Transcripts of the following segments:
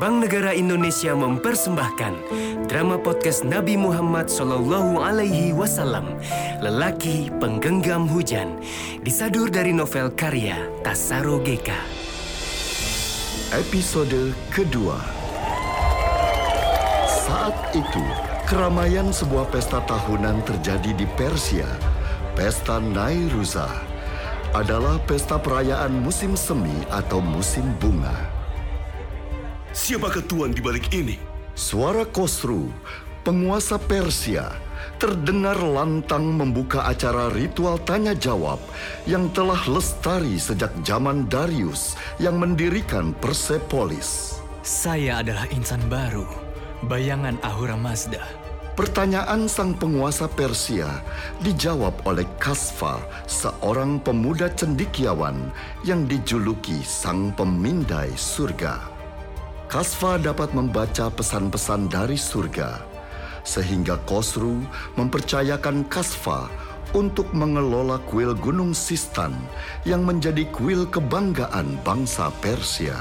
Bank Negara Indonesia mempersembahkan drama podcast Nabi Muhammad Sallallahu Alaihi Wasallam, lelaki penggenggam hujan, disadur dari novel karya Tasaro Geka. Episode kedua. Saat itu, keramaian sebuah pesta tahunan terjadi di Persia. Pesta Nairuza adalah pesta perayaan musim semi atau musim bunga. Siapakah tuan di balik ini? Suara Khosru, penguasa Persia, terdengar lantang membuka acara ritual tanya jawab yang telah lestari sejak zaman Darius yang mendirikan Persepolis. Saya adalah insan baru, bayangan Ahura Mazda. Pertanyaan sang penguasa Persia dijawab oleh Kasfa, seorang pemuda cendikiawan yang dijuluki sang pemindai surga. Kasfa dapat membaca pesan-pesan dari surga, sehingga Kosru mempercayakan Kasfa untuk mengelola kuil Gunung Sistan yang menjadi kuil kebanggaan bangsa Persia.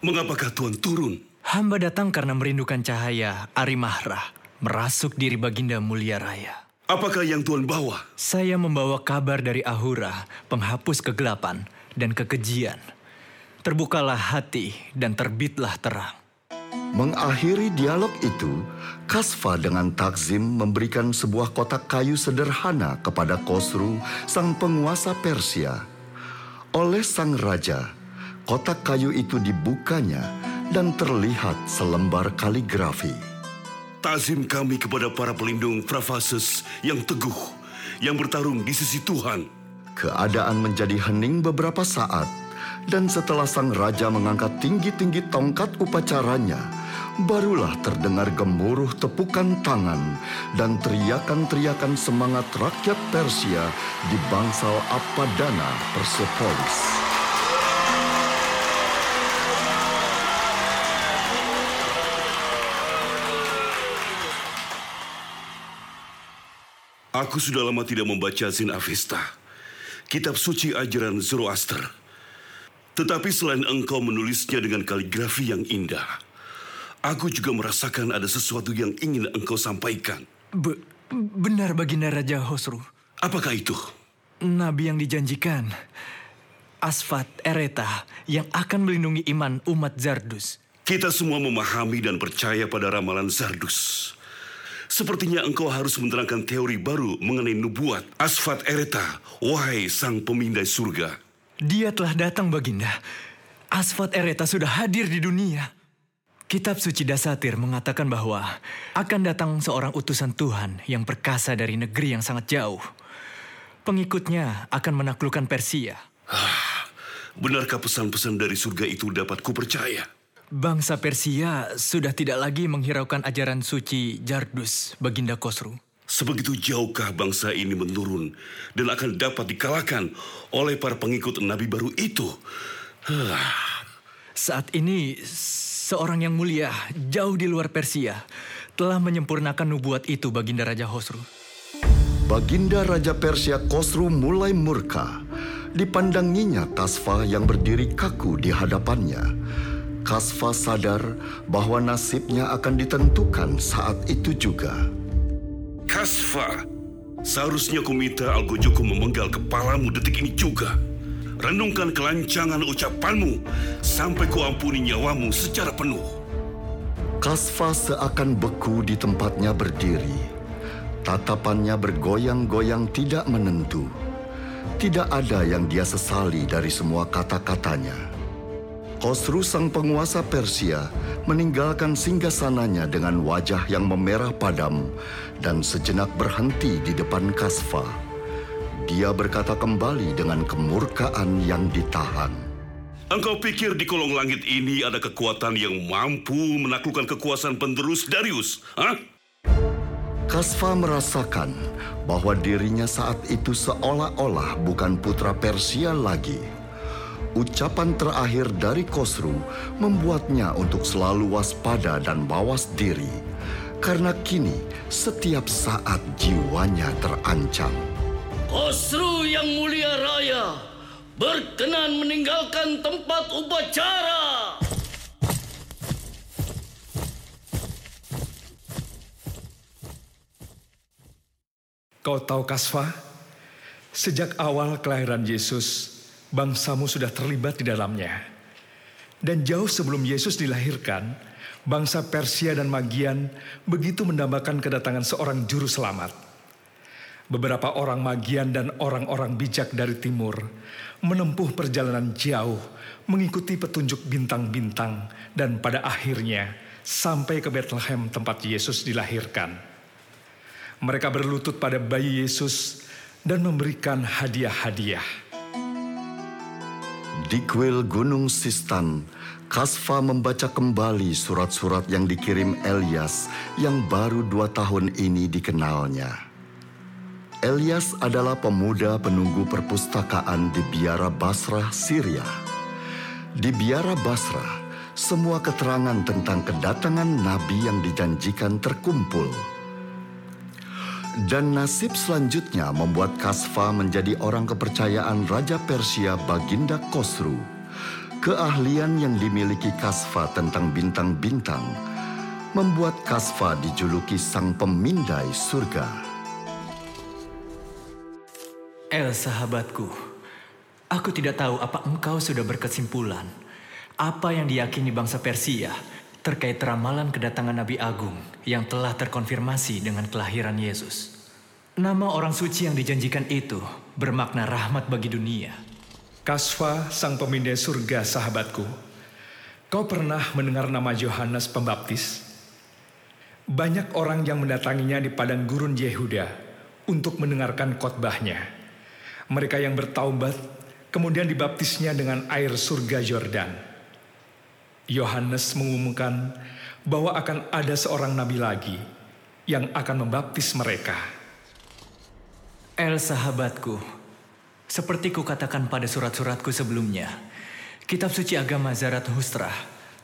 Mengapakah tuan turun? Hamba datang karena merindukan cahaya Arimahra, merasuk diri Baginda Mulia Raya. Apakah yang tuan bawa? Saya membawa kabar dari Ahura, penghapus kegelapan dan kekejian terbukalah hati dan terbitlah terang. Mengakhiri dialog itu, Kasfa dengan Takzim memberikan sebuah kotak kayu sederhana kepada Kosru, sang penguasa Persia. Oleh sang raja, kotak kayu itu dibukanya dan terlihat selembar kaligrafi. Tazim kami kepada para pelindung Pravasus yang teguh, yang bertarung di sisi Tuhan. Keadaan menjadi hening beberapa saat, dan setelah sang raja mengangkat tinggi-tinggi tongkat upacaranya, barulah terdengar gemuruh tepukan tangan dan teriakan-teriakan semangat rakyat Persia di bangsal Apadana Persepolis. Aku sudah lama tidak membaca Zin Avesta, kitab suci ajaran Zoroaster. Tetapi selain engkau menulisnya dengan kaligrafi yang indah, aku juga merasakan ada sesuatu yang ingin engkau sampaikan. Be benar Baginda Raja Hosru. Apakah itu? Nabi yang dijanjikan. Asfat Ereta yang akan melindungi iman umat Zardus. Kita semua memahami dan percaya pada ramalan Zardus. Sepertinya engkau harus menerangkan teori baru mengenai nubuat Asfat Ereta, wahai sang pemindai surga. Dia telah datang, Baginda. Asfat Ereta sudah hadir di dunia. Kitab suci Dasatir mengatakan bahwa akan datang seorang utusan Tuhan yang perkasa dari negeri yang sangat jauh. Pengikutnya akan menaklukkan Persia. Ah, benarkah pesan-pesan dari surga itu dapat kupercaya? Bangsa Persia sudah tidak lagi menghiraukan ajaran suci Jardus, Baginda Kosru. Sebegitu jauhkah bangsa ini menurun dan akan dapat dikalahkan oleh para pengikut Nabi baru itu? Saat ini, seorang yang mulia jauh di luar Persia telah menyempurnakan nubuat itu Baginda Raja Khosru. Baginda Raja Persia Khosru mulai murka. Dipandanginya Kasfa yang berdiri kaku di hadapannya. Kasfa sadar bahwa nasibnya akan ditentukan saat itu juga. Kasfa, seharusnya ku minta Algojoku memenggal kepalamu detik ini juga. Renungkan kelancangan ucapanmu sampai ku ampuni nyawamu secara penuh. Kasfa seakan beku di tempatnya berdiri. Tatapannya bergoyang-goyang tidak menentu. Tidak ada yang dia sesali dari semua kata-katanya. Khosru sang penguasa Persia meninggalkan singgasananya dengan wajah yang memerah padam dan sejenak berhenti di depan Kasfa. Dia berkata kembali dengan kemurkaan yang ditahan. Engkau pikir di kolong langit ini ada kekuatan yang mampu menaklukkan kekuasaan penerus Darius? Hah? Kasfa merasakan bahwa dirinya saat itu seolah-olah bukan putra Persia lagi. Ucapan terakhir dari Kosru membuatnya untuk selalu waspada dan bawas diri, karena kini setiap saat jiwanya terancam. Kosru yang mulia raya, berkenan meninggalkan tempat upacara. Kau tahu Kasfa Sejak awal kelahiran Yesus, bangsamu sudah terlibat di dalamnya. Dan jauh sebelum Yesus dilahirkan, bangsa Persia dan Magian begitu mendambakan kedatangan seorang juru selamat. Beberapa orang Magian dan orang-orang bijak dari timur menempuh perjalanan jauh mengikuti petunjuk bintang-bintang dan pada akhirnya sampai ke Bethlehem tempat Yesus dilahirkan. Mereka berlutut pada bayi Yesus dan memberikan hadiah-hadiah. Di kuil Gunung Sistan, Kasfa membaca kembali surat-surat yang dikirim Elias yang baru dua tahun ini dikenalnya. Elias adalah pemuda penunggu perpustakaan di biara Basrah, Syria. Di biara Basrah, semua keterangan tentang kedatangan nabi yang dijanjikan terkumpul. Dan nasib selanjutnya membuat Kasfa menjadi orang kepercayaan Raja Persia Baginda Khosru. Keahlian yang dimiliki Kasfa tentang bintang-bintang membuat Kasfa dijuluki sang pemindai surga. El sahabatku, aku tidak tahu apa engkau sudah berkesimpulan apa yang diyakini bangsa Persia terkait ramalan kedatangan Nabi Agung yang telah terkonfirmasi dengan kelahiran Yesus. Nama orang suci yang dijanjikan itu bermakna rahmat bagi dunia. Kasfa, sang pemindai surga sahabatku, kau pernah mendengar nama Yohanes Pembaptis? Banyak orang yang mendatanginya di padang gurun Yehuda untuk mendengarkan khotbahnya. Mereka yang bertaubat kemudian dibaptisnya dengan air surga Yordan. Yohanes mengumumkan bahwa akan ada seorang nabi lagi yang akan membaptis mereka. El sahabatku, seperti kukatakan pada surat-suratku sebelumnya, kitab suci agama Zarathustra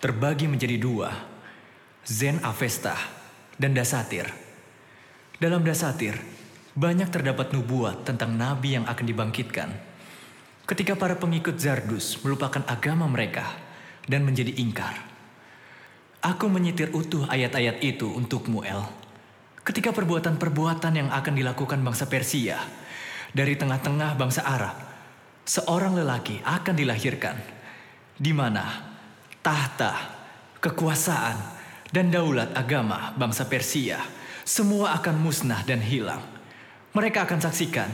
terbagi menjadi dua, Zen Avesta dan Dasatir. Dalam Dasatir, banyak terdapat nubuat tentang nabi yang akan dibangkitkan. Ketika para pengikut Zardus melupakan agama mereka, dan menjadi ingkar. Aku menyitir utuh ayat-ayat itu untukmu, El. Ketika perbuatan-perbuatan yang akan dilakukan bangsa Persia dari tengah-tengah bangsa Arab, seorang lelaki akan dilahirkan, di mana tahta, kekuasaan, dan daulat agama bangsa Persia semua akan musnah dan hilang. Mereka akan saksikan,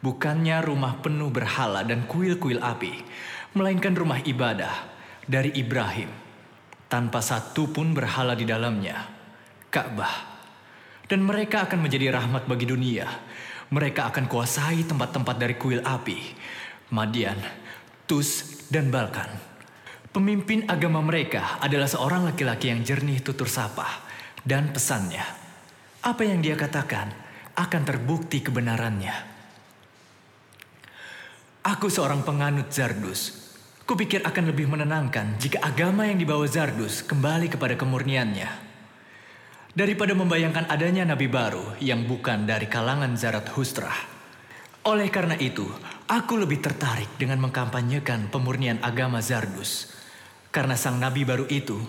bukannya rumah penuh berhala dan kuil-kuil api, melainkan rumah ibadah dari Ibrahim, tanpa satu pun berhala di dalamnya, Ka'bah. Dan mereka akan menjadi rahmat bagi dunia. Mereka akan kuasai tempat-tempat dari kuil api, Madian, Tus, dan Balkan. Pemimpin agama mereka adalah seorang laki-laki yang jernih tutur sapa dan pesannya. Apa yang dia katakan akan terbukti kebenarannya. Aku seorang penganut Zardus, Kupikir akan lebih menenangkan jika agama yang dibawa Zardus kembali kepada kemurniannya. Daripada membayangkan adanya nabi baru yang bukan dari kalangan Zarathustra. Oleh karena itu, aku lebih tertarik dengan mengkampanyekan pemurnian agama Zardus. Karena sang nabi baru itu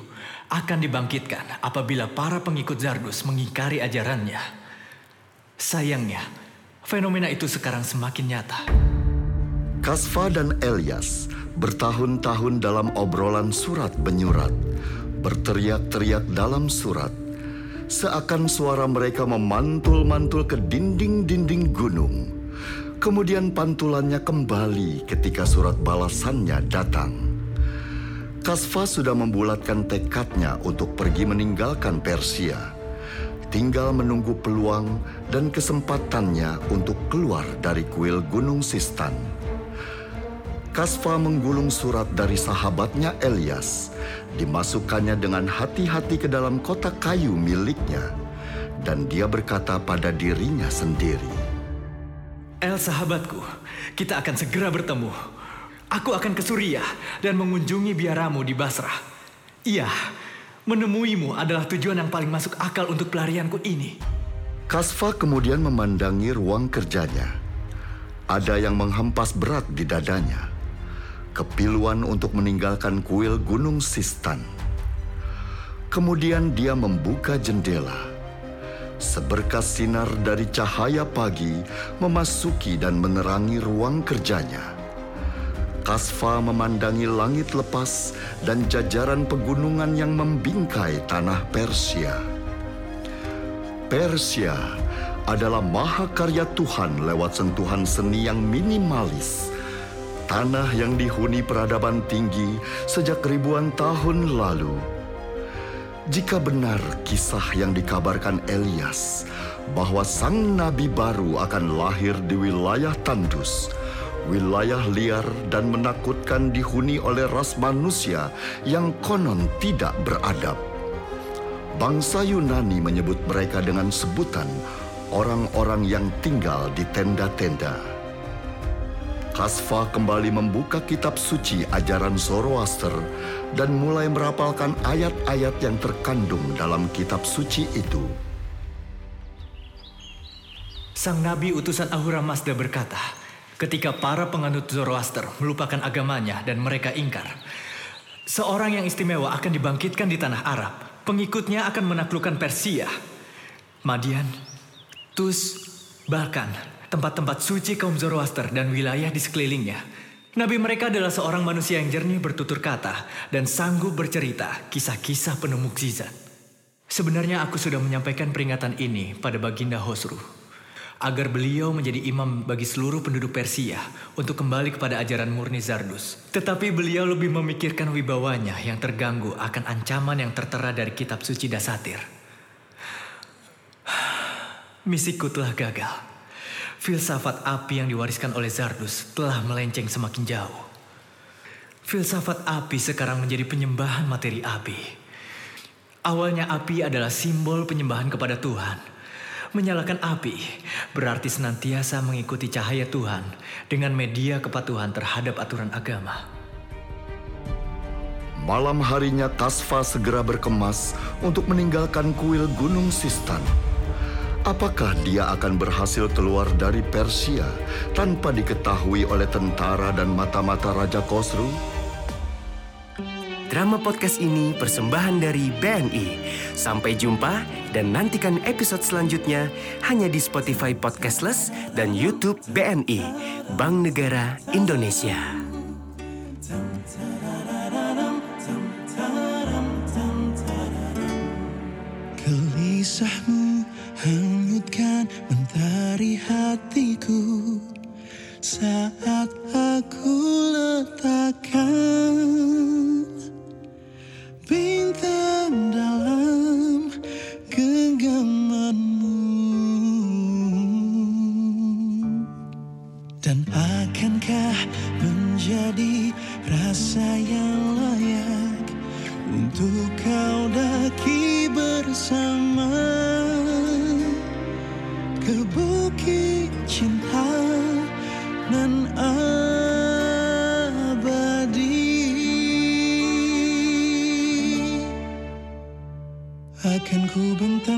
akan dibangkitkan apabila para pengikut Zardus mengingkari ajarannya. Sayangnya, fenomena itu sekarang semakin nyata. Kasfa dan Elias bertahun-tahun dalam obrolan surat menyurat, berteriak-teriak dalam surat, seakan suara mereka memantul-mantul ke dinding-dinding gunung. Kemudian pantulannya kembali ketika surat balasannya datang. Kasfa sudah membulatkan tekadnya untuk pergi meninggalkan Persia. Tinggal menunggu peluang dan kesempatannya untuk keluar dari kuil Gunung Sistan. Kasfa menggulung surat dari sahabatnya Elias, dimasukkannya dengan hati-hati ke dalam kotak kayu miliknya, dan dia berkata pada dirinya sendiri, El sahabatku, kita akan segera bertemu. Aku akan ke Suriah dan mengunjungi biaramu di Basrah. Iya, menemuimu adalah tujuan yang paling masuk akal untuk pelarianku ini. Kasfa kemudian memandangi ruang kerjanya. Ada yang menghempas berat di dadanya kepiluan untuk meninggalkan kuil Gunung Sistan. Kemudian dia membuka jendela. Seberkas sinar dari cahaya pagi memasuki dan menerangi ruang kerjanya. Kasfa memandangi langit lepas dan jajaran pegunungan yang membingkai tanah Persia. Persia adalah mahakarya Tuhan lewat sentuhan seni yang minimalis. Tanah yang dihuni peradaban tinggi sejak ribuan tahun lalu. Jika benar kisah yang dikabarkan Elias bahwa sang nabi baru akan lahir di wilayah Tandus, wilayah liar dan menakutkan dihuni oleh ras manusia yang konon tidak beradab. Bangsa Yunani menyebut mereka dengan sebutan orang-orang yang tinggal di tenda-tenda. Kasfa kembali membuka kitab suci ajaran Zoroaster dan mulai merapalkan ayat-ayat yang terkandung dalam kitab suci itu. Sang Nabi utusan Ahura Mazda berkata, ketika para penganut Zoroaster melupakan agamanya dan mereka ingkar, seorang yang istimewa akan dibangkitkan di tanah Arab. Pengikutnya akan menaklukkan Persia, Madian, Tus, bahkan tempat-tempat suci kaum Zoroaster dan wilayah di sekelilingnya. Nabi mereka adalah seorang manusia yang jernih bertutur kata dan sanggup bercerita kisah-kisah penuh mukjizat. Sebenarnya aku sudah menyampaikan peringatan ini pada Baginda Hosru agar beliau menjadi imam bagi seluruh penduduk Persia untuk kembali kepada ajaran murni Zardus. Tetapi beliau lebih memikirkan wibawanya yang terganggu akan ancaman yang tertera dari kitab suci Dasatir. Misiku telah gagal. Filsafat api yang diwariskan oleh Zardus telah melenceng semakin jauh. Filsafat api sekarang menjadi penyembahan materi api. Awalnya api adalah simbol penyembahan kepada Tuhan. Menyalakan api berarti senantiasa mengikuti cahaya Tuhan dengan media kepatuhan terhadap aturan agama. Malam harinya Kasfa segera berkemas untuk meninggalkan kuil Gunung Sistan. Apakah dia akan berhasil keluar dari Persia tanpa diketahui oleh tentara dan mata-mata Raja Khosru? Drama podcast ini persembahan dari BNI. Sampai jumpa dan nantikan episode selanjutnya hanya di Spotify Podcastless dan YouTube BNI, Bank Negara Indonesia. Aku letakkan akan ku bentangkan